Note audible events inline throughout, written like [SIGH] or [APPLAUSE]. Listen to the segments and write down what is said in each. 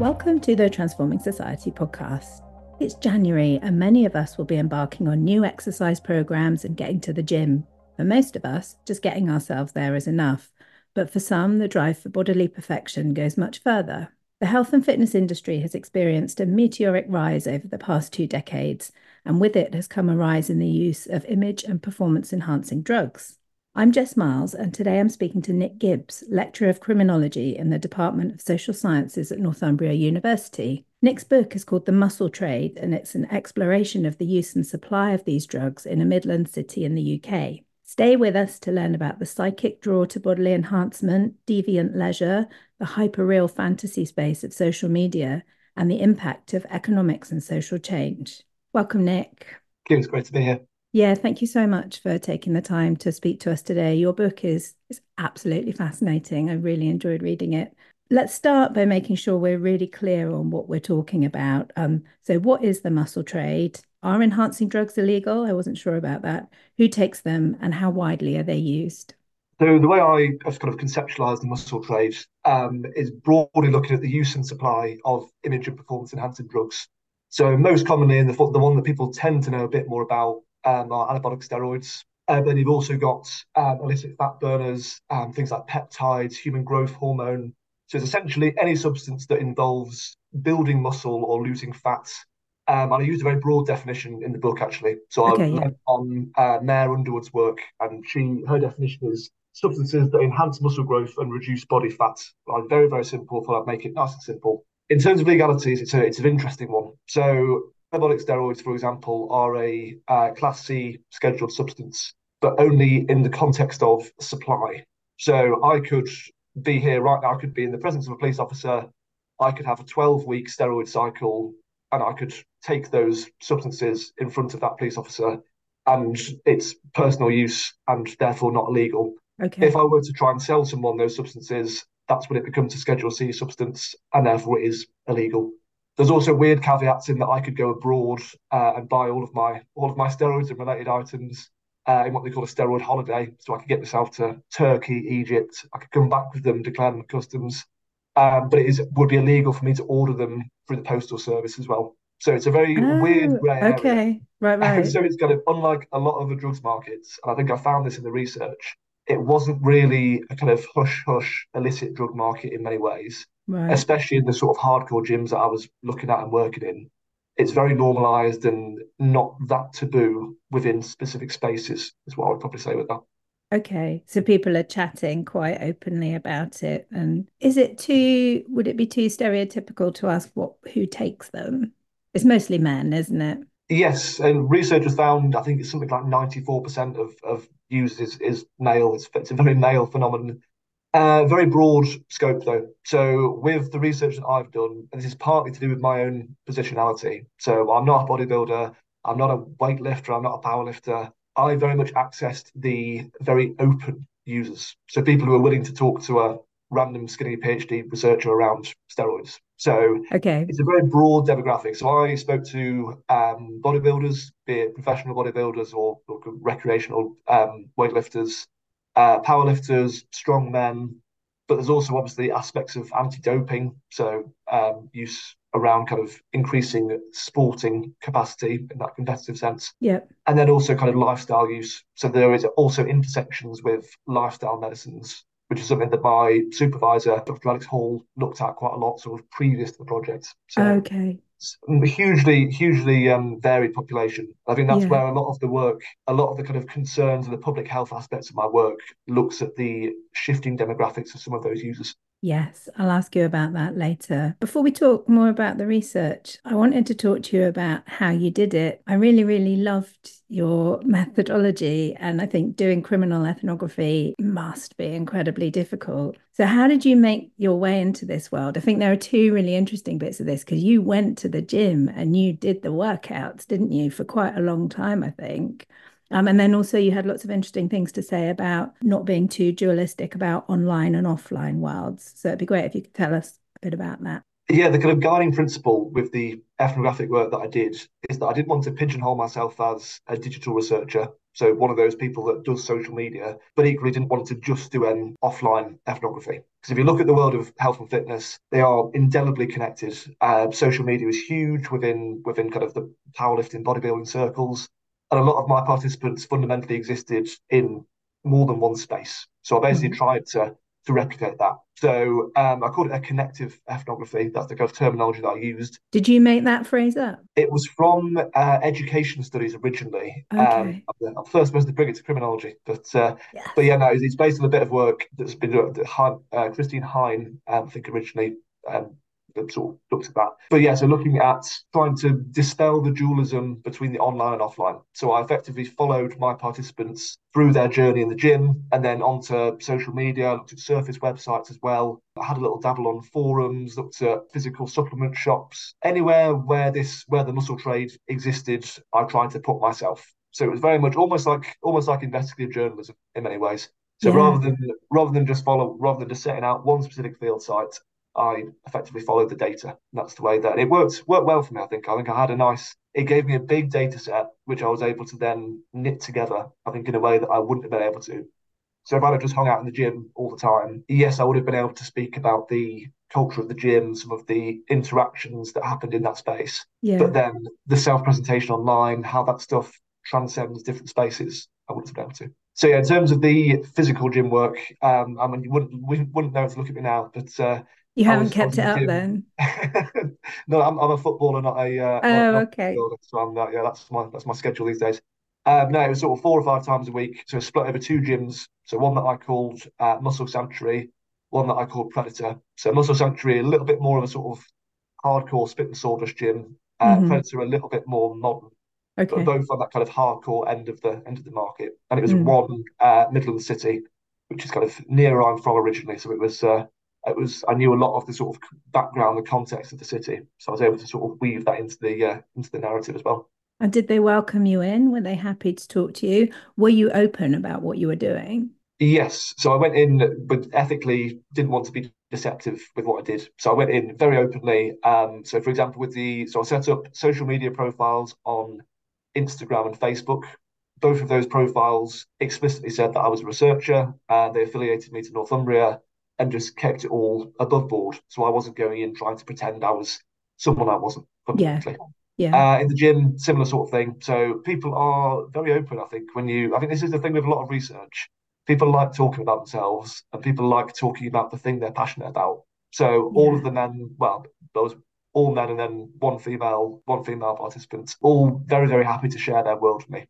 Welcome to the Transforming Society podcast. It's January, and many of us will be embarking on new exercise programs and getting to the gym. For most of us, just getting ourselves there is enough. But for some, the drive for bodily perfection goes much further. The health and fitness industry has experienced a meteoric rise over the past two decades, and with it has come a rise in the use of image and performance enhancing drugs. I'm Jess Miles, and today I'm speaking to Nick Gibbs, Lecturer of Criminology in the Department of Social Sciences at Northumbria University. Nick's book is called The Muscle Trade, and it's an exploration of the use and supply of these drugs in a Midland city in the UK. Stay with us to learn about the psychic draw to bodily enhancement, deviant leisure, the hyperreal fantasy space of social media, and the impact of economics and social change. Welcome, Nick. It's great to be here. Yeah, thank you so much for taking the time to speak to us today. Your book is is absolutely fascinating. I really enjoyed reading it. Let's start by making sure we're really clear on what we're talking about. Um, so, what is the muscle trade? Are enhancing drugs illegal? I wasn't sure about that. Who takes them, and how widely are they used? So, the way I have kind of conceptualized the muscle trade um, is broadly looking at the use and supply of image and performance enhancing drugs. So, most commonly, and the, the one that people tend to know a bit more about um, are anabolic steroids. Uh, then you've also got um, illicit fat burners, um, things like peptides, human growth hormone. So it's essentially any substance that involves building muscle or losing fat. Um, and I used a very broad definition in the book, actually. So okay, I yeah. on uh, Mair Underwood's work, and she her definition is substances that enhance muscle growth and reduce body fat. Like very, very simple. For I'd make it nice and simple. In terms of legalities, it's a it's an interesting one. So Anabolic steroids, for example, are a uh, class C scheduled substance, but only in the context of supply. So I could be here right now, I could be in the presence of a police officer, I could have a 12 week steroid cycle, and I could take those substances in front of that police officer, and it's personal use and therefore not illegal. Okay. If I were to try and sell someone those substances, that's when it becomes a Schedule C substance, and therefore it is illegal. There's also weird caveats in that I could go abroad uh, and buy all of my all of my steroids and related items uh, in what they call a steroid holiday. So I could get myself to Turkey, Egypt. I could come back with them, declare them customs. Um, but it is would be illegal for me to order them through the postal service as well. So it's a very oh, weird grey area. Okay, right, [LAUGHS] right. so it's kind of unlike a lot of the drugs markets, and I think I found this in the research. It wasn't really a kind of hush hush illicit drug market in many ways right. especially in the sort of hardcore gyms that I was looking at and working in. It's very normalized and not that taboo within specific spaces, is what I would probably say with that. Okay, so people are chatting quite openly about it. And is it too, would it be too stereotypical to ask what who takes them? It's mostly men, isn't it? Yes, and research has found I think it's something like ninety four percent of of users is male. It's, it's a very male phenomenon. Uh, very broad scope, though. So, with the research that I've done, and this is partly to do with my own positionality. So, I'm not a bodybuilder, I'm not a weightlifter, I'm not a powerlifter. I very much accessed the very open users. So, people who are willing to talk to a random skinny PhD researcher around steroids. So, okay, it's a very broad demographic. So, I spoke to um, bodybuilders, be it professional bodybuilders or, or recreational um, weightlifters uh, powerlifters, strong men, but there's also obviously aspects of anti-doping, so um, use around kind of increasing sporting capacity in that competitive sense. Yeah. And then also kind of lifestyle use. So there is also intersections with lifestyle medicines, which is something that my supervisor, Dr. Alex Hall, looked at quite a lot sort of previous to the project. So okay hugely, hugely um, varied population. I think that's yeah. where a lot of the work, a lot of the kind of concerns and the public health aspects of my work looks at the shifting demographics of some of those users. Yes, I'll ask you about that later. Before we talk more about the research, I wanted to talk to you about how you did it. I really, really loved your [LAUGHS] methodology, and I think doing criminal ethnography must be incredibly difficult. So, how did you make your way into this world? I think there are two really interesting bits of this because you went to the gym and you did the workouts, didn't you, for quite a long time, I think. Um, and then also you had lots of interesting things to say about not being too dualistic about online and offline worlds. So it'd be great if you could tell us a bit about that. Yeah, the kind of guiding principle with the ethnographic work that I did is that I didn't want to pigeonhole myself as a digital researcher. So one of those people that does social media, but equally didn't want to just do an offline ethnography. Because if you look at the world of health and fitness, they are indelibly connected. Uh, social media is huge within within kind of the powerlifting, bodybuilding circles, and a lot of my participants fundamentally existed in more than one space. So I basically mm-hmm. tried to to replicate that. So um, I called it a connective ethnography. That's the kind of terminology that I used. Did you make that phrase up? It was from uh, education studies originally. Um, okay. Um, I'm, the, first person to bring it to criminology, but uh, yes. but yeah, no, it's, it's, based on a bit of work that's been done. Uh, Christine Hine, um, I think originally um, that sort of looked at that. But yeah, so looking at trying to dispel the dualism between the online and offline. So I effectively followed my participants through their journey in the gym and then onto social media, looked at surface websites as well. I had a little dabble on forums, looked at physical supplement shops. Anywhere where this where the muscle trade existed, I tried to put myself. So it was very much almost like almost like investigative journalism in many ways. So yeah. rather than rather than just follow rather than just setting out one specific field site, I effectively followed the data. And that's the way that it worked worked well for me. I think. I think I had a nice. It gave me a big data set, which I was able to then knit together. I think in a way that I wouldn't have been able to. So if I'd have just hung out in the gym all the time, yes, I would have been able to speak about the culture of the gym, some of the interactions that happened in that space. Yeah. But then the self presentation online, how that stuff transcends different spaces, I wouldn't have been able to. So yeah, in terms of the physical gym work, um, I mean, you wouldn't we wouldn't know to look at me now, but uh, you haven't was, kept it up then. [LAUGHS] no, I'm, I'm a footballer, not a. Uh, oh, not, okay. so I'm, uh, yeah, that's my that's my schedule these days. Um, no, it was sort of four or five times a week. So split over two gyms. So one that I called uh, Muscle Sanctuary, one that I called Predator. So Muscle Sanctuary, a little bit more of a sort of hardcore spit and sawdust gym. Uh, mm-hmm. Predator, a little bit more modern. Okay. But both on that kind of hardcore end of the end of the market. And it was mm. one uh, Midland City, which is kind of near I'm from originally. So it was uh, it was I knew a lot of the sort of background, the context of the city, so I was able to sort of weave that into the uh, into the narrative as well. And did they welcome you in? Were they happy to talk to you? Were you open about what you were doing? Yes. So I went in, but ethically didn't want to be deceptive with what I did. So I went in very openly. Um, so for example, with the so I set up social media profiles on Instagram and Facebook. Both of those profiles explicitly said that I was a researcher. Uh, they affiliated me to Northumbria and just kept it all above board. So I wasn't going in trying to pretend I was someone I wasn't fundamentally. Yeah. Yeah. Uh, in the gym, similar sort of thing. So people are very open. I think when you, I think this is the thing with a lot of research. People like talking about themselves, and people like talking about the thing they're passionate about. So yeah. all of the men, well, those all men and then one female, one female participant, all very very happy to share their world with me.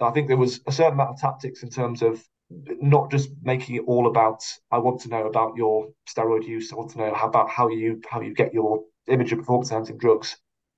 I think there was a certain amount of tactics in terms of not just making it all about I want to know about your steroid use. I want to know how about how you how you get your image of performance enhancing drugs.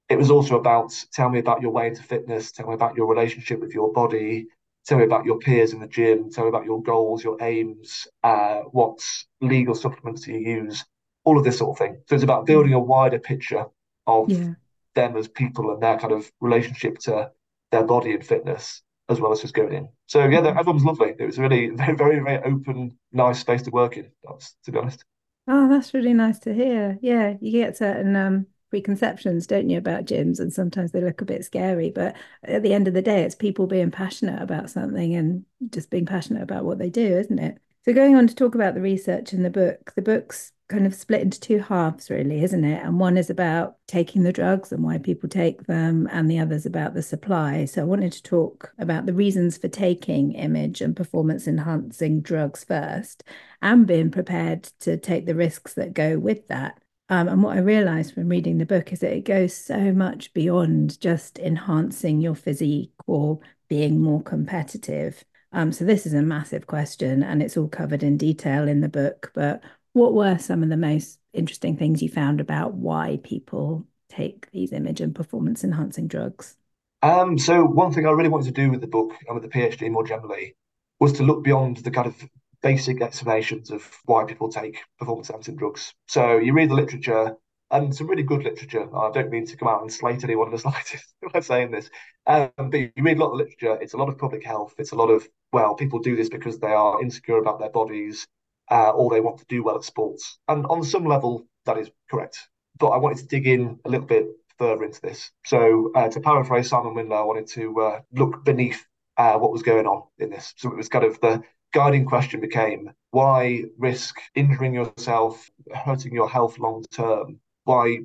It was also about tell me about your way into fitness, tell me about your relationship with your body, tell me about your peers in the gym, tell me about your goals, your aims, uh, what legal supplements do you use, all of this sort of thing. So it's about building a wider picture of yeah. them as people and their kind of relationship to their body and fitness as well as just going in. So yeah, everyone was lovely. It was really [LAUGHS] very, very, very open, nice space to work in. That's to be honest. Oh, that's really nice to hear. Yeah, you get certain um, preconceptions, don't you, about gyms, and sometimes they look a bit scary. But at the end of the day, it's people being passionate about something and just being passionate about what they do, isn't it? So going on to talk about the research in the book, the book's kind of split into two halves, really, isn't it? And one is about taking the drugs and why people take them, and the other is about the supply. So I wanted to talk about the reasons for taking image and performance enhancing drugs first, and being prepared to take the risks that go with that. Um, and what I realized from reading the book is that it goes so much beyond just enhancing your physique or being more competitive. Um, so this is a massive question, and it's all covered in detail in the book. But what were some of the most interesting things you found about why people take these image and performance enhancing drugs? Um, so one thing I really wanted to do with the book and with the PhD more generally was to look beyond the kind of basic explanations of why people take performance enhancing drugs. So you read the literature and some really good literature. I don't mean to come out and slate anyone in the [LAUGHS] slightest by saying this, um, but you read a lot of literature. It's a lot of public health. It's a lot of well, people do this because they are insecure about their bodies uh, or they want to do well at sports. And on some level, that is correct. but I wanted to dig in a little bit further into this. So, uh, to paraphrase Simon Winlow, I wanted to uh, look beneath uh, what was going on in this. So, it was kind of the guiding question became why risk injuring yourself, hurting your health long term? Why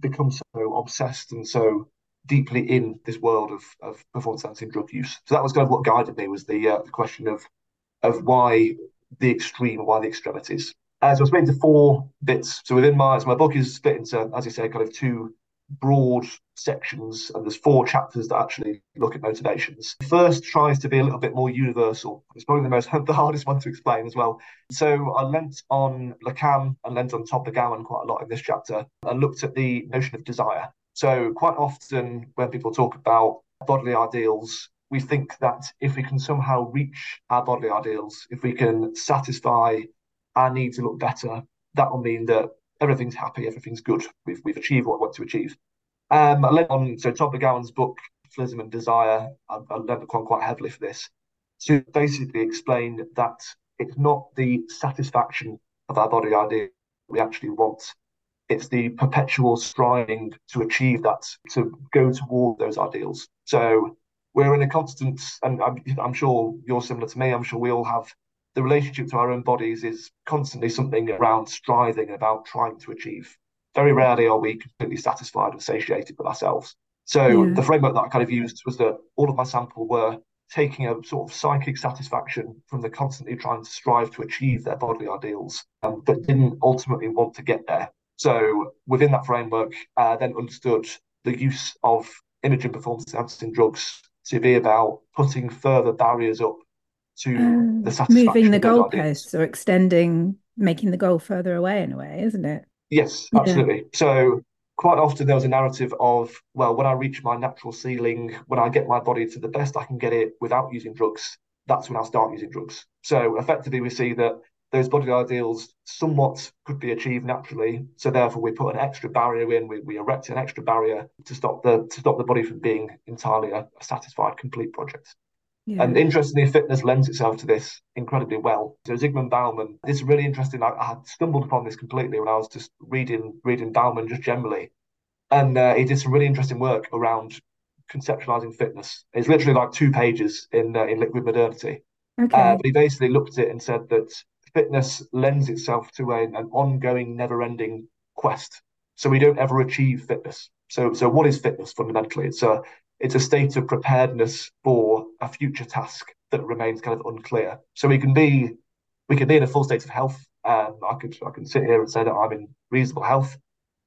become so obsessed and so deeply in this world of, of performance enhancing drug use? So that was kind of what guided me was the, uh, the question of of why the extreme, why the extremities. Uh, so I split into four bits. So within my, so my book is split into, as you say, kind of two broad sections, and there's four chapters that actually look at motivations. First tries to be a little bit more universal. It's probably the most [LAUGHS] the hardest one to explain as well. So I lent on Lacan and lent on Todd McGowan quite a lot in this chapter, and looked at the notion of desire. So quite often when people talk about bodily ideals, we think that if we can somehow reach our bodily ideals, if we can satisfy our need to look better, that will mean that everything's happy, everything's good. We've we've achieved what we want to achieve. Um, I lent on so Todd McGowan's book, Capitalism and Desire. I, I lent on quite heavily for this to basically explain that it's not the satisfaction of our body idea we actually want. It's the perpetual striving to achieve that, to go toward those ideals. So we're in a constant, and I'm, I'm sure you're similar to me. I'm sure we all have the relationship to our own bodies is constantly something around striving, about trying to achieve. Very rarely are we completely satisfied and satiated with ourselves. So yeah. the framework that I kind of used was that all of my sample were taking a sort of psychic satisfaction from the constantly trying to strive to achieve their bodily ideals, um, but didn't ultimately want to get there. So within that framework, uh, then understood the use of imaging performance enhancing drugs to be about putting further barriers up to um, the satisfaction moving the goalposts or extending making the goal further away in a way isn't it? Yes absolutely. Yeah. so quite often there was a narrative of well when i reach my natural ceiling when i get my body to the best i can get it without using drugs that's when i'll start using drugs. So effectively we see that those body ideals somewhat could be achieved naturally so therefore we put an extra barrier in we, we erect an extra barrier to stop the to stop the body from being entirely a, a satisfied complete project yeah. And interestingly, fitness lends itself to this incredibly well. So Zygmunt Bauman, this is really interesting. I, I, had stumbled upon this completely when I was just reading reading Bauman just generally, and uh, he did some really interesting work around conceptualizing fitness. It's literally like two pages in uh, in Liquid Modernity. Okay. Uh, but he basically looked at it and said that fitness lends itself to a, an ongoing, never-ending quest. So we don't ever achieve fitness. So so what is fitness fundamentally? It's a it's a state of preparedness for a future task that remains kind of unclear. So we can be we can be in a full state of health. Um, I could I can sit here and say that I'm in reasonable health,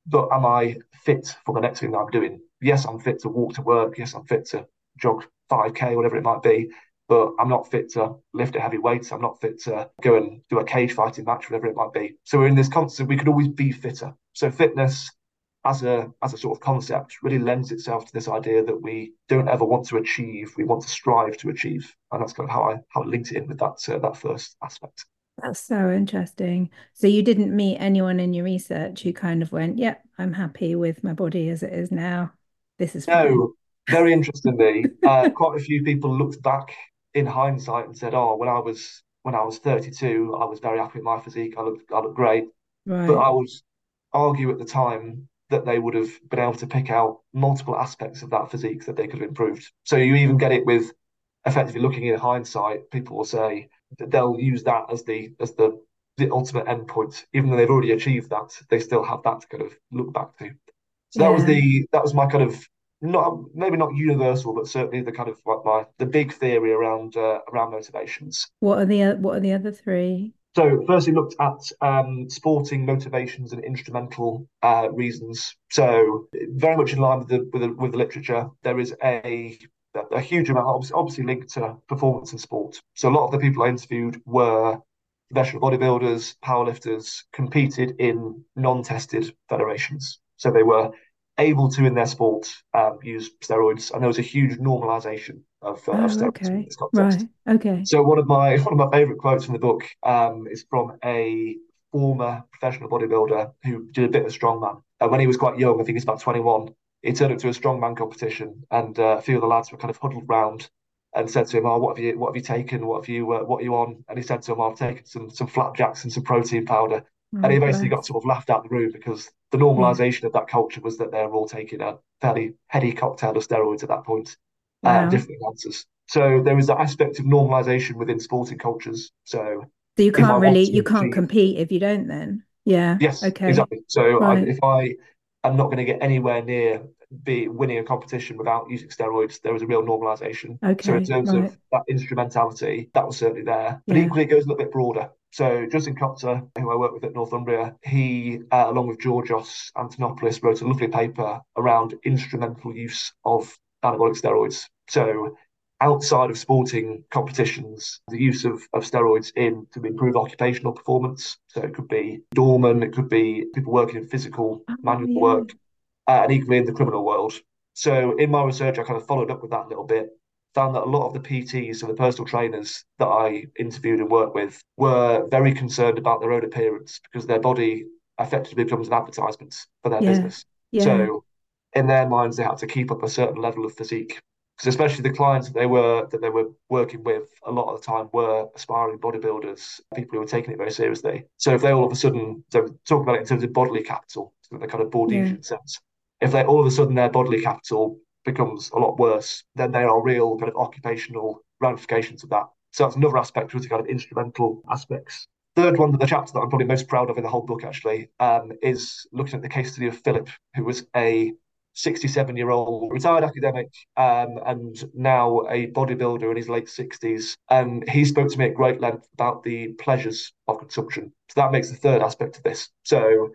but am I fit for the next thing that I'm doing? Yes, I'm fit to walk to work. Yes, I'm fit to jog 5k, whatever it might be. But I'm not fit to lift a heavy weight. I'm not fit to go and do a cage fighting match, whatever it might be. So we're in this constant. We could always be fitter. So fitness as a as a sort of concept really lends itself to this idea that we don't ever want to achieve we want to strive to achieve and that's kind of how i how i linked it in with that uh, that first aspect that's so interesting so you didn't meet anyone in your research who kind of went yeah i'm happy with my body as it is now this is no very interestingly uh, quite a few people looked back in hindsight and said oh when i was when i was 32 i was very happy with my physique i looked i looked great right. but i was argue at the time that they would have been able to pick out multiple aspects of that physique that they could have improved. So you even get it with effectively looking in hindsight, people will say that they'll use that as the as the the ultimate endpoint, even though they've already achieved that, they still have that to kind of look back to. So yeah. that was the that was my kind of not maybe not universal, but certainly the kind of like my the big theory around uh, around motivations. What are the what are the other three? So, firstly, looked at um, sporting motivations and instrumental uh, reasons. So, very much in line with the with the, with the literature, there is a a huge amount, obviously, obviously linked to performance in sport. So, a lot of the people I interviewed were professional bodybuilders, powerlifters, competed in non-tested federations. So they were able to, in their sport, um, use steroids, and there was a huge normalization of, uh, oh, of steroids okay. in this context. Right. Okay. So one of my [LAUGHS] one of my favorite quotes from the book um, is from a former professional bodybuilder who did a bit of strongman. And when he was quite young, I think he's about 21, he turned up to a strongman competition, and uh, a few of the lads were kind of huddled round and said to him, "Oh, what have you what have you taken? What have you uh, what are you on?" And he said to him, "I've taken some some flapjacks and some protein powder." Oh, and he basically got sort of laughed out of the room because the normalization yeah. of that culture was that they're all taking a fairly heady cocktail of steroids at that point, wow. uh, different answers. So there is that aspect of normalization within sporting cultures. So, so you can't really you can't compete if you don't then. Yeah. Yes. Okay. Exactly. So right. I, if I am not going to get anywhere near be winning a competition without using steroids, there was a real normalization. Okay. So in terms right. of that instrumentality, that was certainly there. But yeah. equally, it goes a little bit broader. So Justin Kotzé, who I work with at Northumbria, he, uh, along with Georgios Antonopoulos, wrote a lovely paper around instrumental use of anabolic steroids. So outside of sporting competitions, the use of, of steroids in to improve occupational performance. So it could be doorman, it could be people working in physical oh, manual yeah. work, uh, and equally in the criminal world. So in my research, I kind of followed up with that a little bit. Found that a lot of the PTs and the personal trainers that I interviewed and worked with were very concerned about their own appearance because their body effectively becomes an advertisement for their yeah. business. Yeah. So in their minds, they had to keep up a certain level of physique because especially the clients that they were that they were working with a lot of the time were aspiring bodybuilders, people who were taking it very seriously. So if they all of a sudden so talk about it in terms of bodily capital, the kind of Bourdieuian yeah. sense, if they all of a sudden their bodily capital becomes a lot worse, then there are real kind of occupational ramifications of that. So that's another aspect which is kind of instrumental aspects. Third one, of the chapter that I'm probably most proud of in the whole book actually, um, is looking at the case study of Philip, who was a 67 year old retired academic um, and now a bodybuilder in his late 60s. And he spoke to me at great length about the pleasures of consumption. So that makes the third aspect of this. So,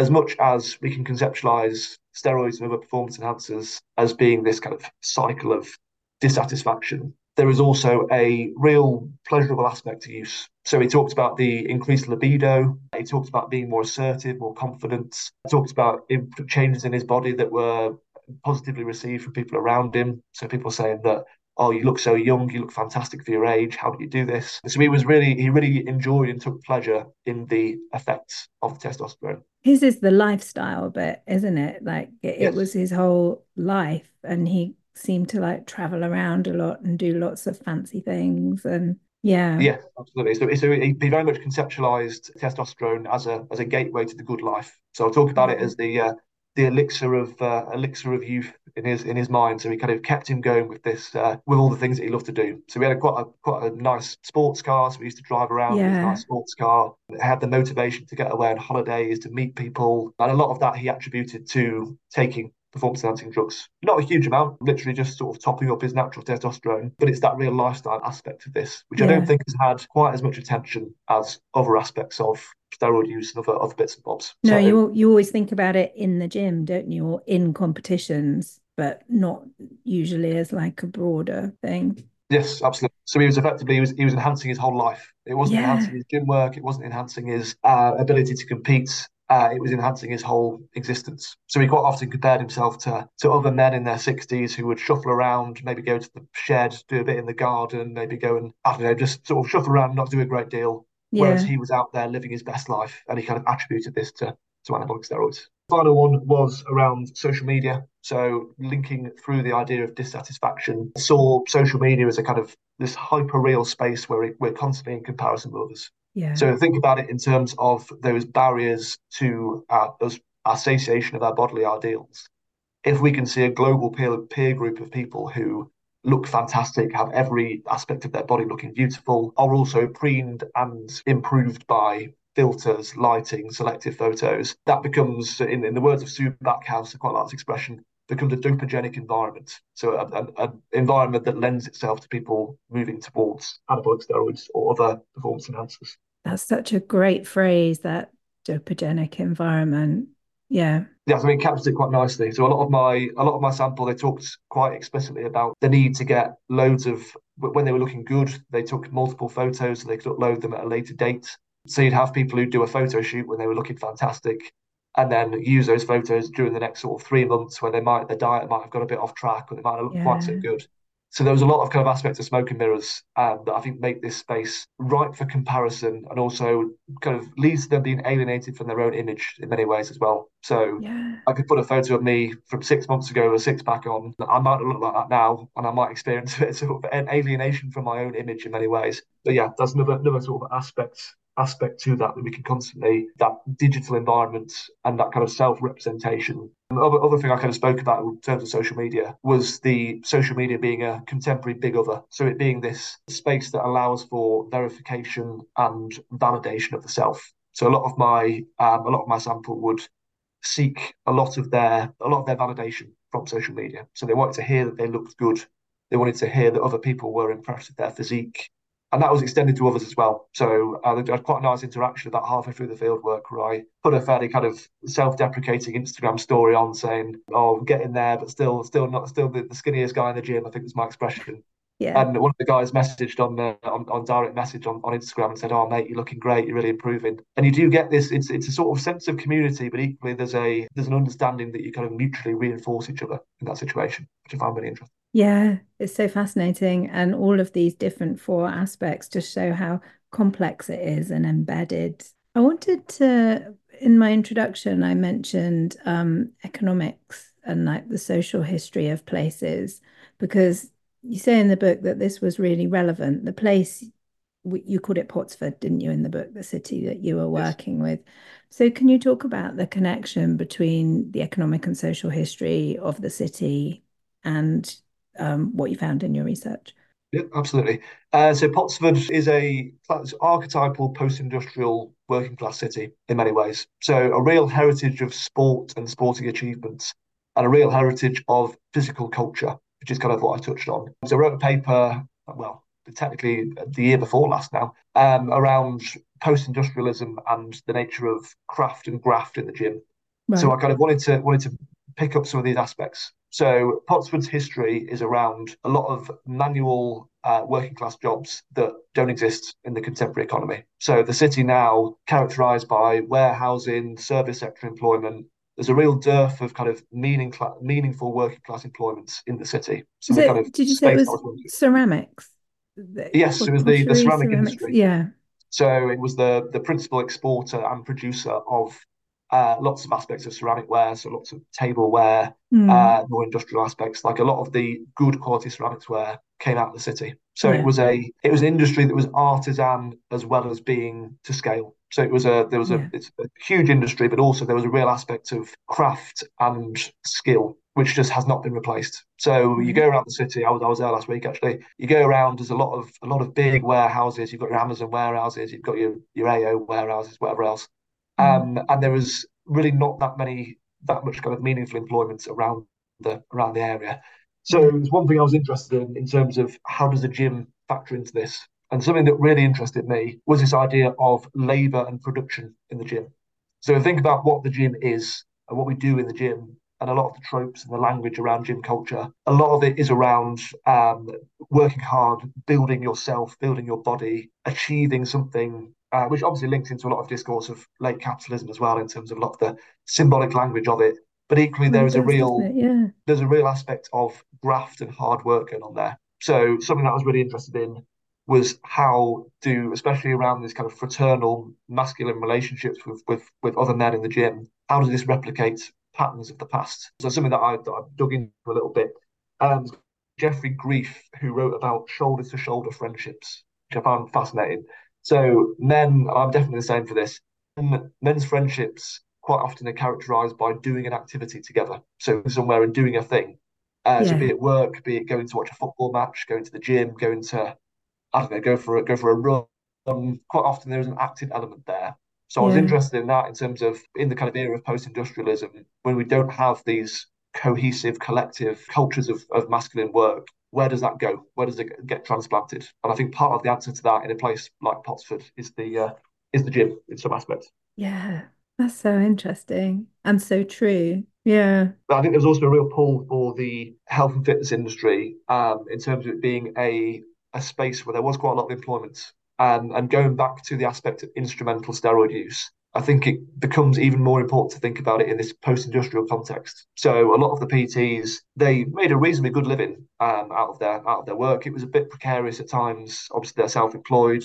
as much as we can conceptualize steroids and other performance enhancers as being this kind of cycle of dissatisfaction, there is also a real pleasurable aspect to use. So he talked about the increased libido. He talked about being more assertive, more confident. He talked about changes in his body that were positively received from people around him. So people saying that, oh, you look so young, you look fantastic for your age. How do you do this? So he was really, he really enjoyed and took pleasure in the effects of testosterone. His is the lifestyle bit, isn't it? Like it, yes. it was his whole life, and he seemed to like travel around a lot and do lots of fancy things and yeah yeah absolutely so, so he very much conceptualized testosterone as a as a gateway to the good life so i'll talk about it as the uh, the elixir of uh, elixir of youth in his in his mind. So he kind of kept him going with this uh, with all the things that he loved to do. So we had a, quite a quite a nice sports car. So we used to drive around yeah. with a nice sports car. It had the motivation to get away on holidays, to meet people, and a lot of that he attributed to taking performance enhancing drugs. Not a huge amount, literally just sort of topping up his natural testosterone, but it's that real lifestyle aspect of this, which yeah. I don't think has had quite as much attention as other aspects of steroid use and other, other bits and bobs. No, so, you you always think about it in the gym, don't you, or in competitions, but not usually as like a broader thing. Yes, absolutely. So he was effectively he was he was enhancing his whole life. It wasn't yeah. enhancing his gym work. It wasn't enhancing his uh, ability to compete uh, it was enhancing his whole existence. So he quite often compared himself to to other men in their 60s who would shuffle around, maybe go to the shed, do a bit in the garden, maybe go and, I don't know, just sort of shuffle around, not do a great deal. Yeah. Whereas he was out there living his best life and he kind of attributed this to, to anabolic steroids. Final one was around social media. So linking through the idea of dissatisfaction, saw social media as a kind of this hyper real space where we're constantly in comparison with others. So think about it in terms of those barriers to our, our of our bodily ideals. If we can see a global peer, peer group of people who look fantastic, have every aspect of their body looking beautiful, are also preened and improved by filters, lighting, selective photos, that becomes, in, in the words of Sue Backhouse, a quite large expression, becomes a dopogenic environment. So an environment that lends itself to people moving towards anabolic steroids or other performance enhancers. That's such a great phrase, that dopogenic environment. Yeah. Yeah, I mean, captures it quite nicely. So a lot of my a lot of my sample, they talked quite explicitly about the need to get loads of when they were looking good, they took multiple photos so they could upload them at a later date. So you'd have people who do a photo shoot when they were looking fantastic, and then use those photos during the next sort of three months when they might their diet might have got a bit off track or they might not look yeah. quite so good. So there was a lot of kind of aspects of smoke and mirrors um, that I think make this space ripe for comparison and also kind of leads to them being alienated from their own image in many ways as well. So yeah. I could put a photo of me from six months ago with a six pack on. I might look like that now and I might experience [LAUGHS] a bit sort of an alienation from my own image in many ways. But yeah, that's another another sort of aspect aspect to that that we can constantly that digital environment and that kind of self-representation. The other, other thing I kind of spoke about in terms of social media was the social media being a contemporary big other. So it being this space that allows for verification and validation of the self. So a lot of my um, a lot of my sample would seek a lot of their a lot of their validation from social media. So they wanted to hear that they looked good. They wanted to hear that other people were impressed with their physique and that was extended to others as well. So uh, I had quite a nice interaction about halfway through the field work where I put a fairly kind of self-deprecating Instagram story on saying, "Oh, I'm getting there, but still, still not, still the, the skinniest guy in the gym." I think was my expression. Yeah. And one of the guys messaged on, the, on on direct message on, on Instagram and said, "Oh, mate, you're looking great. You're really improving." And you do get this. It's it's a sort of sense of community, but equally there's a there's an understanding that you kind of mutually reinforce each other in that situation, which I find really interesting. Yeah, it's so fascinating. And all of these different four aspects just show how complex it is and embedded. I wanted to, in my introduction, I mentioned um, economics and like the social history of places, because you say in the book that this was really relevant. The place, you called it Pottsford, didn't you, in the book, the city that you were working yes. with. So, can you talk about the connection between the economic and social history of the city and um, what you found in your research. Yeah, absolutely. Uh, so Pottsford is a archetypal post-industrial working class city in many ways. So a real heritage of sport and sporting achievements, and a real heritage of physical culture, which is kind of what I touched on. So I wrote a paper, well, technically the year before last now, um, around post-industrialism and the nature of craft and graft in the gym. Right. So I kind of wanted to wanted to pick up some of these aspects. So Pottsford's history is around a lot of manual uh, working class jobs that don't exist in the contemporary economy. So the city now characterised by warehousing, service sector employment. There's a real dearth of kind of meaning meaningful working class employments in the city. So it, kind of did you say it was ceramics? Yes, it was the, the ceramic ceramics, industry. Yeah. So it was the the principal exporter and producer of uh, lots of aspects of ceramic ware, so lots of tableware, mm. uh, more industrial aspects. Like a lot of the good quality ceramics ware came out of the city. So yeah. it was a it was an industry that was artisan as well as being to scale. So it was a there was a yeah. it's a huge industry, but also there was a real aspect of craft and skill which just has not been replaced. So you go around the city. I was I was there last week actually. You go around. There's a lot of a lot of big warehouses. You've got your Amazon warehouses. You've got your your AO warehouses, whatever else. Um, and there was really not that many, that much kind of meaningful employment around the around the area. So it was one thing I was interested in in terms of how does the gym factor into this. And something that really interested me was this idea of labour and production in the gym. So think about what the gym is and what we do in the gym and a lot of the tropes and the language around gym culture, a lot of it is around um, working hard, building yourself, building your body, achieving something uh, which obviously links into a lot of discourse of late capitalism as well in terms of a lot of the symbolic language of it. But equally, there is a real yeah. there's a real aspect of graft and hard work going on there. So something that I was really interested in was how do, especially around this kind of fraternal masculine relationships with with with other men in the gym, how does this replicate patterns of the past? So something that I that I've dug into a little bit. Um, Geoffrey Greif who wrote about shoulder to shoulder friendships, which I found fascinating. So men, I'm definitely the same for this. Men's friendships quite often are characterized by doing an activity together. So somewhere and doing a thing. Uh, yeah. So be it work, be it going to watch a football match, going to the gym, going to I don't know, go for a go for a run. Um, quite often there is an active element there. So I was interested in that in terms of in the kind of era of post-industrialism when we don't have these cohesive collective cultures of, of masculine work where does that go? Where does it get transplanted? And I think part of the answer to that in a place like Pottsford is the uh, is the gym in some aspects. Yeah, that's so interesting and so true. Yeah, But I think there's also a real pull for the health and fitness industry um, in terms of it being a a space where there was quite a lot of employment. Um, and going back to the aspect of instrumental steroid use, I think it becomes even more important to think about it in this post-industrial context. So a lot of the PTs they made a reasonably good living um, out of their out of their work. It was a bit precarious at times. Obviously, they're self-employed.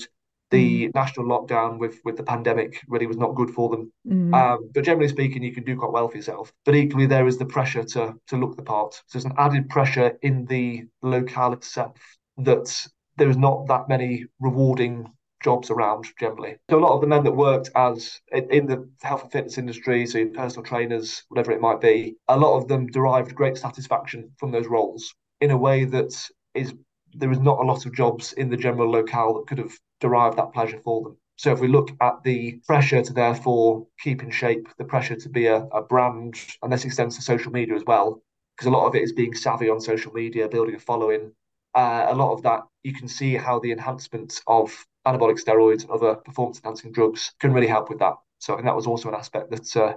The mm. national lockdown with with the pandemic really was not good for them. Mm. Um, but generally speaking, you can do quite well for yourself. But equally, there is the pressure to to look the part. So there's an added pressure in the locale itself that there is not that many rewarding jobs around generally. So a lot of the men that worked as in the health and fitness industry, so personal trainers, whatever it might be, a lot of them derived great satisfaction from those roles in a way that is there is not a lot of jobs in the general locale that could have derived that pleasure for them. So if we look at the pressure to therefore keep in shape, the pressure to be a, a brand, and this extends to social media as well, because a lot of it is being savvy on social media, building a following. Uh, a lot of that, you can see how the enhancement of anabolic steroids and other performance enhancing drugs can really help with that. So I think that was also an aspect that uh,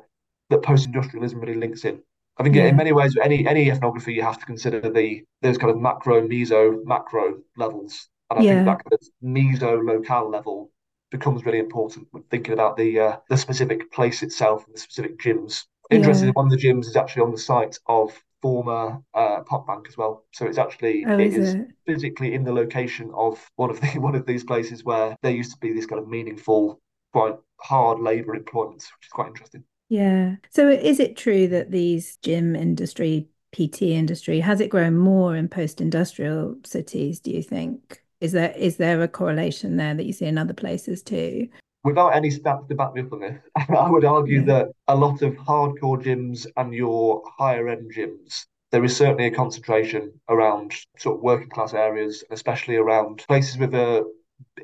that post industrialism really links in. I think yeah. in many ways, any any ethnography, you have to consider the those kind of macro, meso, macro levels, and I yeah. think that kind of meso locale level becomes really important when thinking about the uh, the specific place itself and the specific gyms. Interestingly, yeah. one of the gyms is actually on the site of former uh, pot bank as well. So it's actually oh, it is, is it? physically in the location of one of the [LAUGHS] one of these places where there used to be this kind of meaningful, quite hard labour employment, which is quite interesting. Yeah. So is it true that these gym industry, PT industry, has it grown more in post-industrial cities? Do you think? Is there is there a correlation there that you see in other places too? Without any stats to back me up on this, [LAUGHS] I would argue yeah. that a lot of hardcore gyms and your higher end gyms, there is certainly a concentration around sort of working class areas, especially around places with a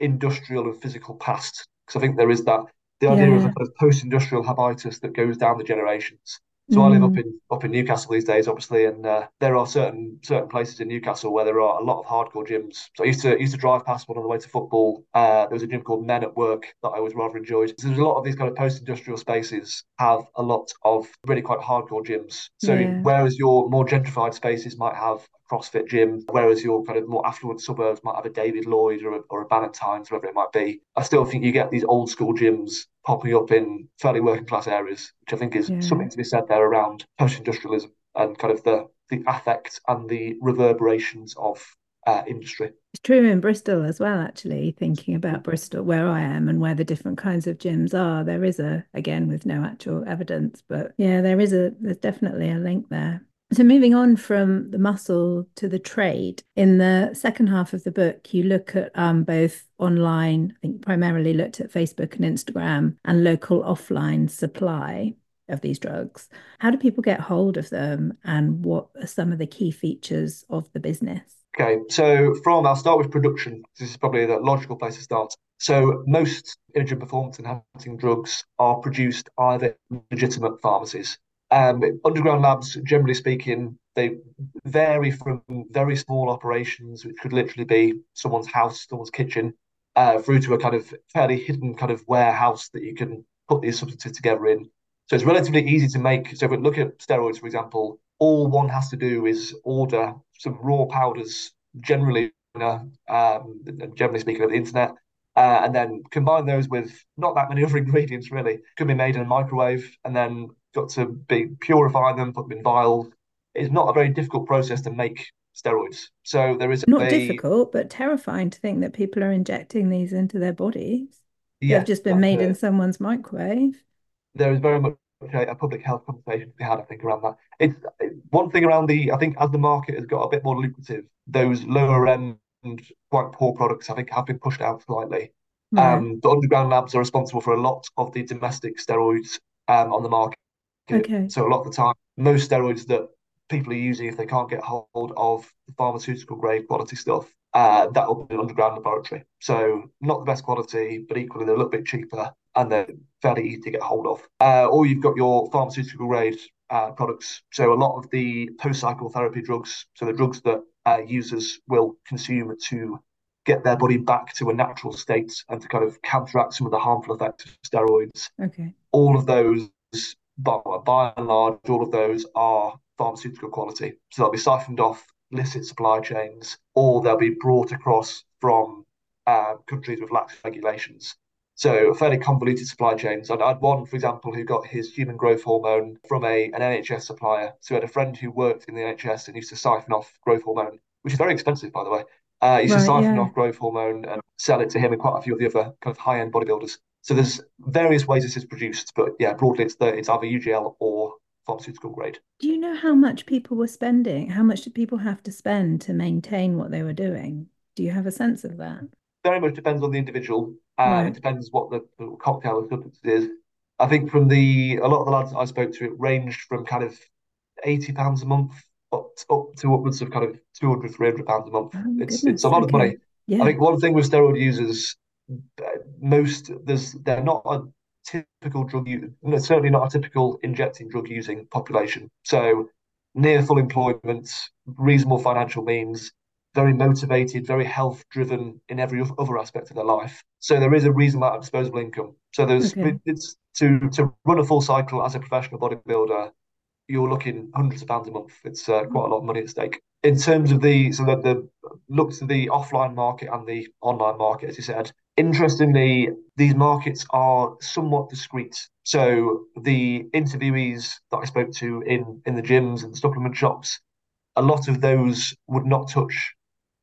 industrial and physical past. Because I think there is that the idea yeah. of a of post-industrial habitus that goes down the generations. So mm. I live up mm. in up in Newcastle these days, obviously, and uh, there are certain certain places in Newcastle where there are a lot of hardcore gyms. So I used to used to drive past one on the way to football. Uh, there was a gym called Men at Work that I always rather enjoyed. So there's a lot of these kind of post-industrial spaces have a lot of really quite hardcore gyms. So yeah. whereas your more gentrified spaces might have CrossFit gym, whereas your kind of more affluent suburbs might have a David Lloyd or a, or a Bannatyne's, whatever it might be. I still think you get these old school gyms popping up in fairly working class areas, which I think is yeah. something to be said there around post industrialism and kind of the the affect and the reverberations of uh, industry. It's true in Bristol as well, actually, thinking about Bristol, where I am and where the different kinds of gyms are. There is a, again, with no actual evidence, but yeah, there is a, there's definitely a link there. So, moving on from the muscle to the trade, in the second half of the book, you look at um, both online, I think primarily looked at Facebook and Instagram, and local offline supply of these drugs. How do people get hold of them, and what are some of the key features of the business? Okay, so from I'll start with production. This is probably the logical place to start. So most imaging performance enhancing drugs are produced either in legitimate pharmacies. Um, underground labs, generally speaking, they vary from very small operations, which could literally be someone's house, someone's kitchen, uh, through to a kind of fairly hidden kind of warehouse that you can put these substances together in. So it's relatively easy to make. So if we look at steroids, for example, all one has to do is order some raw powders, generally, um, generally speaking, of the internet, uh, and then combine those with not that many [LAUGHS] other ingredients. Really, could be made in a microwave, and then got to be purify them, put them in vials. It's not a very difficult process to make steroids. So there is not a, difficult, but terrifying to think that people are injecting these into their bodies. Yeah, They've just been made in someone's microwave. There is very much a, a, public health conversation to be had, I think, around that. It's one thing around the. I think as the market has got a bit more lucrative, those lower end, quite poor products, I think, have been pushed out slightly. Right. Um, the underground labs are responsible for a lot of the domestic steroids um, on the market Okay. So a lot of the time, most steroids that people are using, if they can't get hold of the pharmaceutical grade quality stuff, uh, that'll be an underground laboratory. So not the best quality, but equally they're a little bit cheaper and they're fairly easy to get hold of. Uh, or you've got your pharmaceutical grade uh, products. So a lot of the post-cycle therapy drugs, so the drugs that uh, users will consume to get their body back to a natural state and to kind of counteract some of the harmful effects of steroids. Okay. All of those but by and large, all of those are pharmaceutical quality. So they'll be siphoned off illicit supply chains, or they'll be brought across from uh, countries with lax regulations. So fairly convoluted supply chains. I had one, for example, who got his human growth hormone from a an NHS supplier. So he had a friend who worked in the NHS and used to siphon off growth hormone, which is very expensive, by the way. Uh, used right, to siphon yeah. off growth hormone and sell it to him and quite a few of the other kind of high end bodybuilders. So there's various ways this is produced, but yeah, broadly it's the it's either UGL or pharmaceutical grade. Do you know how much people were spending? How much did people have to spend to maintain what they were doing? Do you have a sense of that? Very much depends on the individual. Uh, right. It depends what the, the cocktail of substance is. I think from the a lot of the lads I spoke to, it ranged from kind of eighty pounds a month up, up to upwards of kind of 200 300 pounds a month. Oh, it's goodness. it's a lot okay. of money. Yeah. I think one thing with steroid users, most there's they're not a typical drug use, certainly not a typical injecting drug using population. So near full employment, reasonable financial means, very motivated, very health driven in every other aspect of their life. So there is a reasonable amount of disposable income. So there's okay. it's to to run a full cycle as a professional bodybuilder, you're looking hundreds of pounds a month. It's uh, quite a lot of money at stake. In terms of the so that the look to the offline market and the online market, as you said, interestingly, these markets are somewhat discrete. So the interviewees that I spoke to in in the gyms and the supplement shops, a lot of those would not touch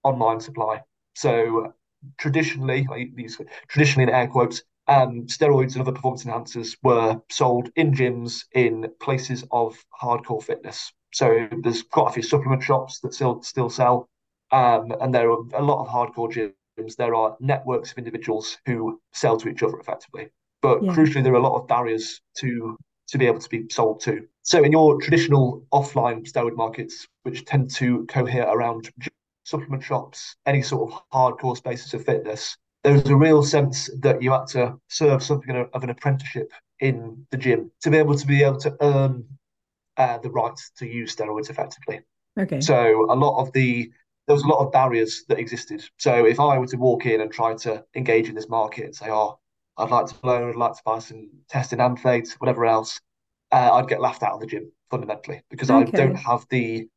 online supply. So traditionally, these traditionally in air quotes, um, steroids and other performance enhancers were sold in gyms in places of hardcore fitness. So there's quite a few supplement shops that still still sell, um, and there are a lot of hardcore gyms. There are networks of individuals who sell to each other effectively. But yeah. crucially, there are a lot of barriers to to be able to be sold to. So in your traditional offline steroid markets, which tend to cohere around supplement shops, any sort of hardcore spaces of fitness, there was a real sense that you had to serve something of an apprenticeship in the gym to be able to be able to earn uh, the right to use steroids effectively. Okay. So a lot of the there was a lot of barriers that existed. So if I were to walk in and try to engage in this market and say, "Oh, I'd like to learn, I'd like to buy some testing amphitheates, whatever else," uh, I'd get laughed out of the gym fundamentally because okay. I don't have the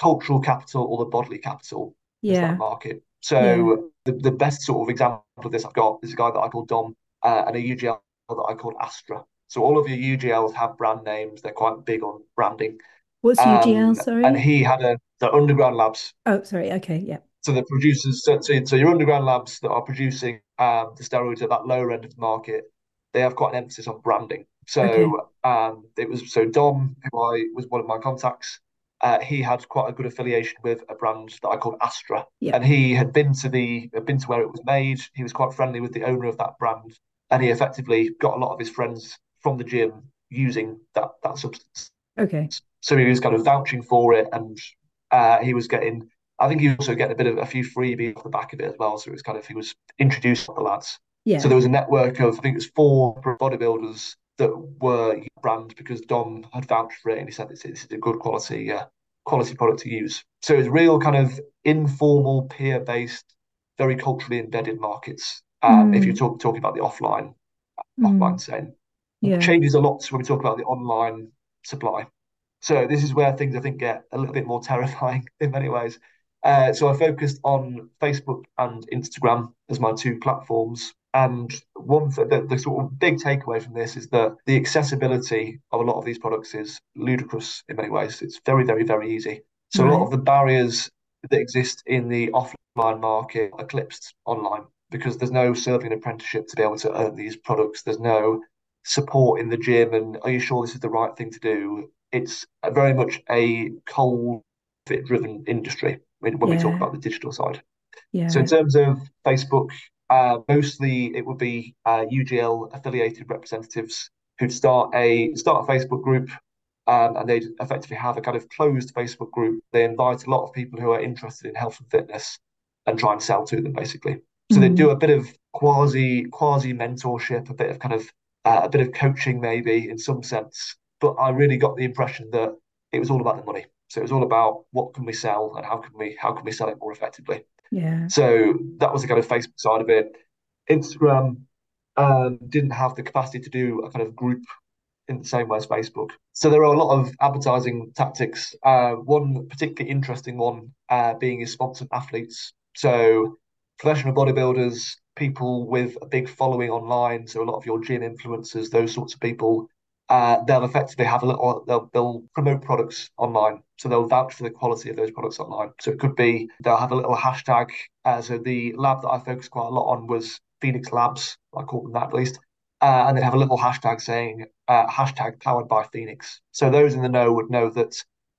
cultural capital or the bodily capital yeah. that market. So yeah. the, the best sort of example of this I've got is a guy that I call Dom uh, and a UGL that I call Astra. So all of your UGLs have brand names. They're quite big on branding. What's um, UGL? Sorry. And he had a the underground labs. Oh, sorry. Okay. Yeah. So the producers, so, so, so your underground labs that are producing um, the steroids at that lower end of the market, they have quite an emphasis on branding. So okay. um, it was so Dom, who I was one of my contacts, uh, he had quite a good affiliation with a brand that I called Astra, and he had been to the had been to where it was made. He was quite friendly with the owner of that brand, and he effectively got a lot of his friends from the gym using that that substance. Okay. So he was kind of vouching for it, and uh, he was getting. I think he was also getting a bit of a few freebies off the back of it as well. So it was kind of he was introduced to the lads. Yeah. So there was a network of I think it was four bodybuilders that were brand because Dom had vouched for it and he said this, this is a good quality uh, quality product to use. So it's real kind of informal, peer based, very culturally embedded markets. Um, mm. If you're talk, talking about the offline mm. offline scene, yeah. changes a lot when we talk about the online supply. So this is where things I think get a little bit more terrifying [LAUGHS] in many ways. Uh, so I focused on Facebook and Instagram as my two platforms. And one the, the sort of big takeaway from this is that the accessibility of a lot of these products is ludicrous in many ways. It's very, very, very easy. So right. a lot of the barriers that exist in the offline market are eclipsed online because there's no serving apprenticeship to be able to earn these products. There's no support in the gym, and are you sure this is the right thing to do? It's very much a cold fit driven industry when, when yeah. we talk about the digital side. Yeah. So in terms of Facebook, uh, mostly, it would be uh, UGL affiliated representatives who'd start a start a Facebook group, um, and they'd effectively have a kind of closed Facebook group. They invite a lot of people who are interested in health and fitness, and try and sell to them basically. So mm-hmm. they do a bit of quasi quasi mentorship, a bit of kind of uh, a bit of coaching maybe in some sense. But I really got the impression that it was all about the money. So it was all about what can we sell and how can we how can we sell it more effectively. Yeah. So that was the kind of Facebook side of it. Instagram um, didn't have the capacity to do a kind of group in the same way as Facebook. So there are a lot of advertising tactics. Uh, one particularly interesting one uh, being is sponsored athletes. So professional bodybuilders, people with a big following online, so a lot of your gym influencers, those sorts of people, uh, they'll effectively have a little they'll, they'll promote products online. So they'll vouch for the quality of those products online. So it could be they'll have a little hashtag uh, so the lab that i focused quite a lot on was phoenix labs i call them that at least uh, and they'd have a little hashtag saying uh, hashtag powered by phoenix. So those in the know would know that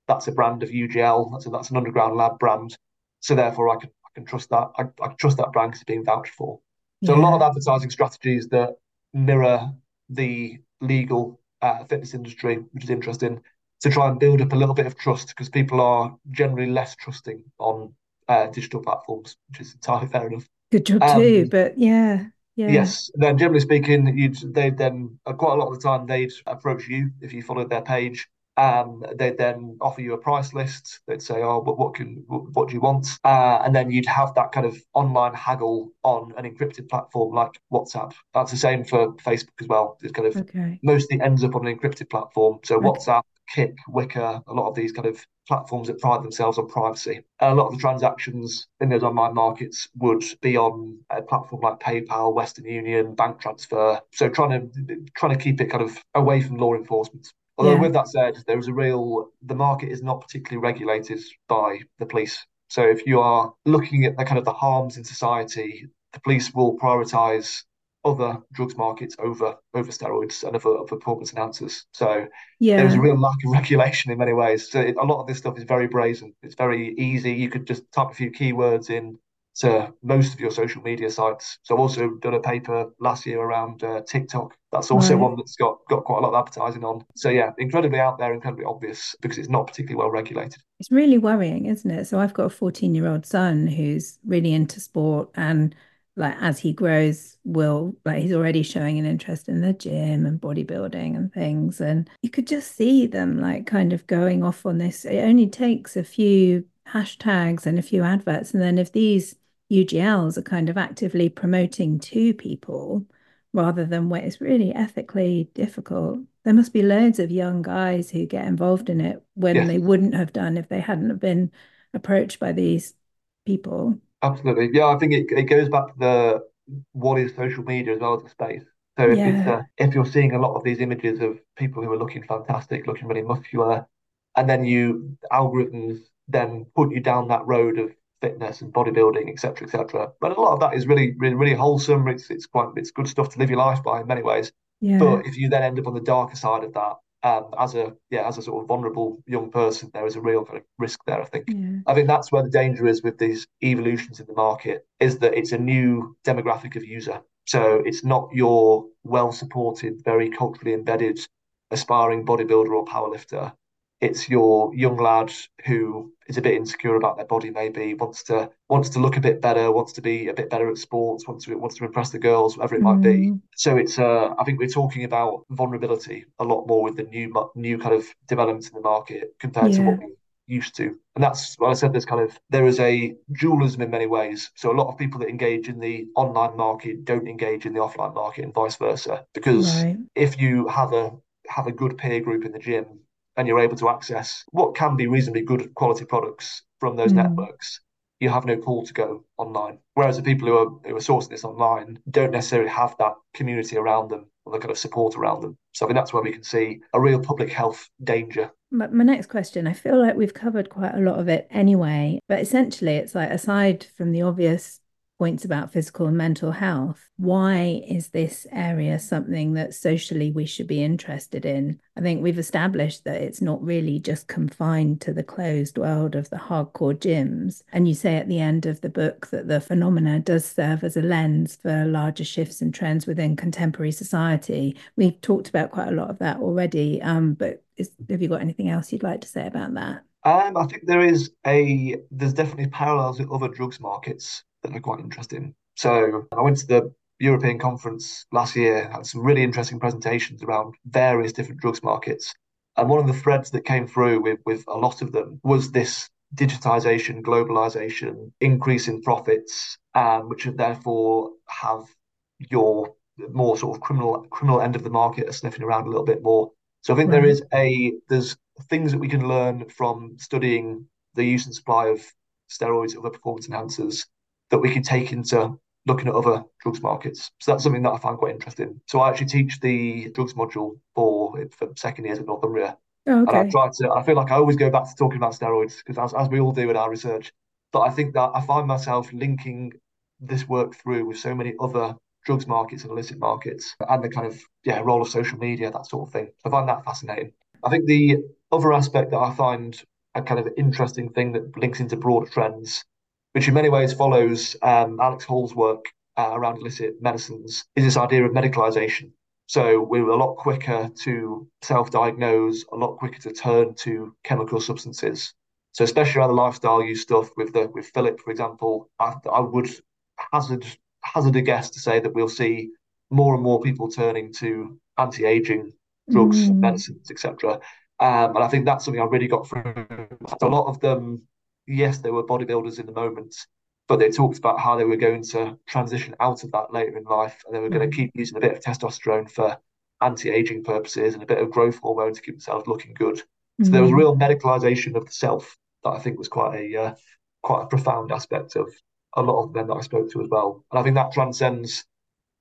that's a brand of ugl a, that's an underground lab brand. So therefore i can i can trust that i, I trust that brand because it's being vouched for So yeah. a lot of advertising strategies that mirror the legal uh, fitness industry, which is interesting, to try and build up a little bit of trust because people are generally less trusting on uh, digital platforms, which is entirely [LAUGHS] fair enough. Good job um, too, but yeah. Yeah. Yes. And then generally speaking, you'd they then uh, quite a lot of the time they'd approach you if you followed their page um, they'd then offer you a price list. They'd say, "Oh, but what can what do you want?" Uh, and then you'd have that kind of online haggle on an encrypted platform like WhatsApp. That's the same for Facebook as well. It's kind of okay. mostly ends up on an encrypted platform. So okay. WhatsApp, Kik, Wickr, a lot of these kind of platforms that pride themselves on privacy. a lot of the transactions in those online markets would be on a platform like PayPal, Western Union, bank transfer. So trying to trying to keep it kind of away from law enforcement. Although yeah. with that said, there is a real the market is not particularly regulated by the police. So if you are looking at the kind of the harms in society, the police will prioritise other drugs markets over over steroids and other, other performance enhancers. So yeah. there's a real lack of [LAUGHS] regulation in many ways. So it, a lot of this stuff is very brazen. It's very easy. You could just type a few keywords in to most of your social media sites. So I've also done a paper last year around uh, TikTok. That's also right. one that's got got quite a lot of advertising on. So yeah, incredibly out there, incredibly obvious because it's not particularly well regulated. It's really worrying, isn't it? So I've got a 14 year old son who's really into sport and like as he grows will like he's already showing an interest in the gym and bodybuilding and things and you could just see them like kind of going off on this it only takes a few hashtags and a few adverts and then if these UGLs are kind of actively promoting to people rather than what is really ethically difficult. There must be loads of young guys who get involved in it when yes. they wouldn't have done if they hadn't have been approached by these people. Absolutely. Yeah, I think it, it goes back to the what is social media as well as a space. So if, yeah. uh, if you're seeing a lot of these images of people who are looking fantastic, looking really muscular, and then you algorithms then put you down that road of fitness and bodybuilding, etc., etc. But a lot of that is really, really, really wholesome. It's it's quite it's good stuff to live your life by in many ways. Yeah. But if you then end up on the darker side of that, um, as a yeah, as a sort of vulnerable young person, there is a real kind of risk there. I think. Yeah. I think that's where the danger is with these evolutions in the market is that it's a new demographic of user. So it's not your well supported, very culturally embedded, aspiring bodybuilder or powerlifter it's your young lad who is a bit insecure about their body, maybe wants to wants to look a bit better, wants to be a bit better at sports, wants to wants to impress the girls, whatever it might be. Mm. So it's uh, I think we're talking about vulnerability a lot more with the new new kind of developments in the market compared yeah. to what we used to. And that's what I said. There's kind of there is a dualism in many ways. So a lot of people that engage in the online market don't engage in the offline market, and vice versa. Because right. if you have a have a good peer group in the gym and you're able to access what can be reasonably good quality products from those mm. networks, you have no call to go online. Whereas the people who are who are sourcing this online don't necessarily have that community around them or the kind of support around them. So I think that's where we can see a real public health danger. But my next question, I feel like we've covered quite a lot of it anyway, but essentially it's like aside from the obvious points about physical and mental health. Why is this area something that socially we should be interested in? I think we've established that it's not really just confined to the closed world of the hardcore gyms. And you say at the end of the book that the phenomena does serve as a lens for larger shifts and trends within contemporary society. We've talked about quite a lot of that already, um, but is, have you got anything else you'd like to say about that? Um, I think there is a there's definitely parallels with other drugs markets that are quite interesting. So I went to the European conference last year, had some really interesting presentations around various different drugs markets. And one of the threads that came through with, with a lot of them was this digitization, globalization, increase in profits, um, which would therefore have your more sort of criminal criminal end of the market sniffing around a little bit more. So I think right. there is a there's things that we can learn from studying the use and supply of steroids, other performance enhancers, that we can take into looking at other drugs markets. So that's something that I find quite interesting. So I actually teach the drugs module for for second years at Northumbria. Oh, okay. And I try to. I feel like I always go back to talking about steroids because as, as we all do in our research. But I think that I find myself linking this work through with so many other drugs markets and illicit markets and the kind of yeah role of social media that sort of thing. I find that fascinating. I think the other aspect that I find a kind of interesting thing that links into broader trends which in many ways follows um, Alex Hall's work uh, around illicit medicines is this idea of medicalization. So we're a lot quicker to self-diagnose, a lot quicker to turn to chemical substances. So especially around the lifestyle use stuff with the with Philip, for example, I, I would hazard hazard a guess to say that we'll see more and more people turning to anti-aging drugs, mm. medicines, etc. Um, and I think that's something I really got through. A lot of them, yes, they were bodybuilders in the moment, but they talked about how they were going to transition out of that later in life, and they were going to keep using a bit of testosterone for anti-aging purposes and a bit of growth hormone to keep themselves looking good. So there was mm. real medicalization of the self that I think was quite a uh, quite a profound aspect of a lot of men that I spoke to as well. And I think that transcends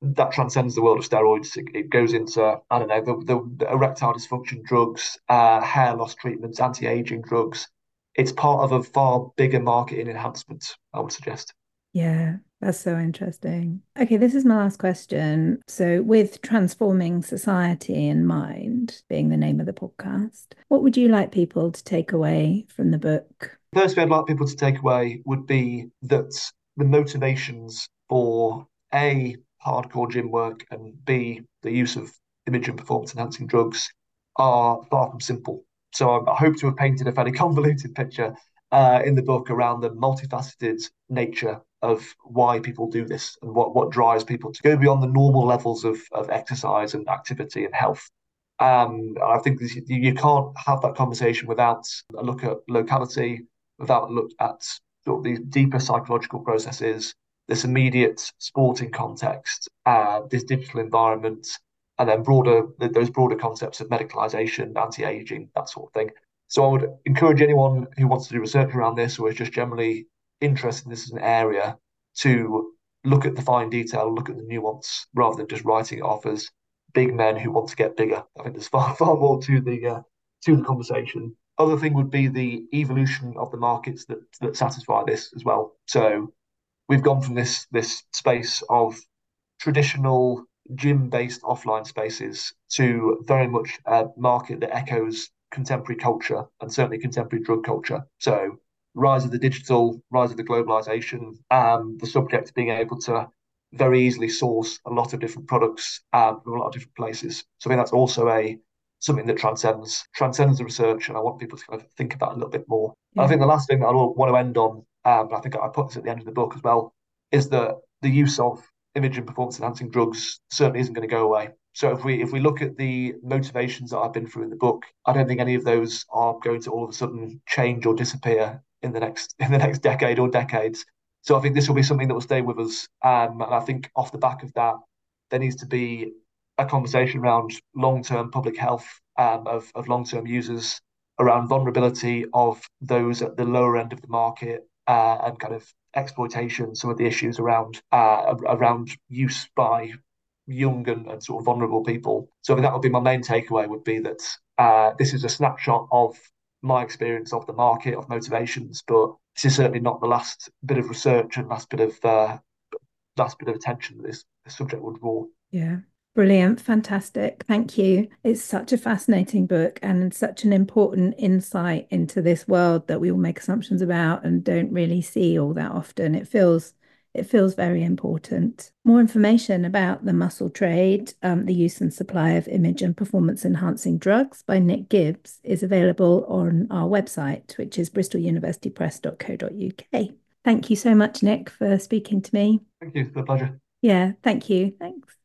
that transcends the world of steroids. It, it goes into I don't know the, the, the erectile dysfunction drugs, uh, hair loss treatments, anti-aging drugs. It's part of a far bigger marketing enhancement. I would suggest. Yeah, that's so interesting. Okay, this is my last question. So, with transforming society in mind being the name of the podcast, what would you like people to take away from the book? First thing I'd like people to take away would be that the motivations for A, hardcore gym work, and B, the use of image and performance enhancing drugs are far from simple. So I hope to have painted a fairly [LAUGHS] convoluted picture uh, in the book around the multifaceted nature of why people do this and what, what drives people to go beyond the normal levels of, of exercise and activity and health. Um, I think this, you can't have that conversation without a look at locality, without a look at sort of these deeper psychological processes, this immediate sporting context, uh, this digital environment, and then broader those broader concepts of medicalization, anti-aging, that sort of thing. So I would encourage anyone who wants to do research around this or is just generally interested in this as an area to look at the fine detail, look at the nuance, rather than just writing it off as big men who want to get bigger. I think there's [LAUGHS] far far more to the uh, to the conversation. Other thing would be the evolution of the markets that that satisfy this as well. So we've gone from this this space of traditional gym-based offline spaces to very much a market that echoes contemporary culture and certainly contemporary drug culture. So rise of the digital, rise of the globalization, um, the subject being able to very easily source a lot of different products um, from a lot of different places. So I think that's also a something that transcends transcends the research, and I want people to kind of think about a little bit more. Yeah. I think the last thing that I want to end on, um, I think I put this at the end of the book as well, is that the use of image and performance enhancing drugs certainly isn't going to go away. So if we if we look at the motivations that I've been through in the book, I don't think any of those are going to all of a sudden change or disappear in the next [LAUGHS] in the next decade or decades. So I think this will be something that will stay with us. Um, and I think off the back of that, there needs to be a conversation around long-term public health um, of, of long-term users, around vulnerability of those at the lower end of the market, uh, and kind of exploitation. Some of the issues around uh, around use by young and, and, sort of vulnerable people. So I that would be my main takeaway. Would be that uh, this is a snapshot of my experience of the market of motivations, but this is certainly not the last bit of research and last bit of uh, last bit of attention that this, this subject would draw. Yeah. Brilliant, fantastic. Thank you. It's such a fascinating book and such an important insight into this world that we all make assumptions about and don't really see all that often. It feels it feels very important. More information about the muscle trade, um, the use and supply of image and performance enhancing drugs by Nick Gibbs is available on our website, which is bristoluniversitypress.co.uk. Thank you so much, Nick, for speaking to me. Thank you. It's a pleasure. Yeah, thank you. Thanks.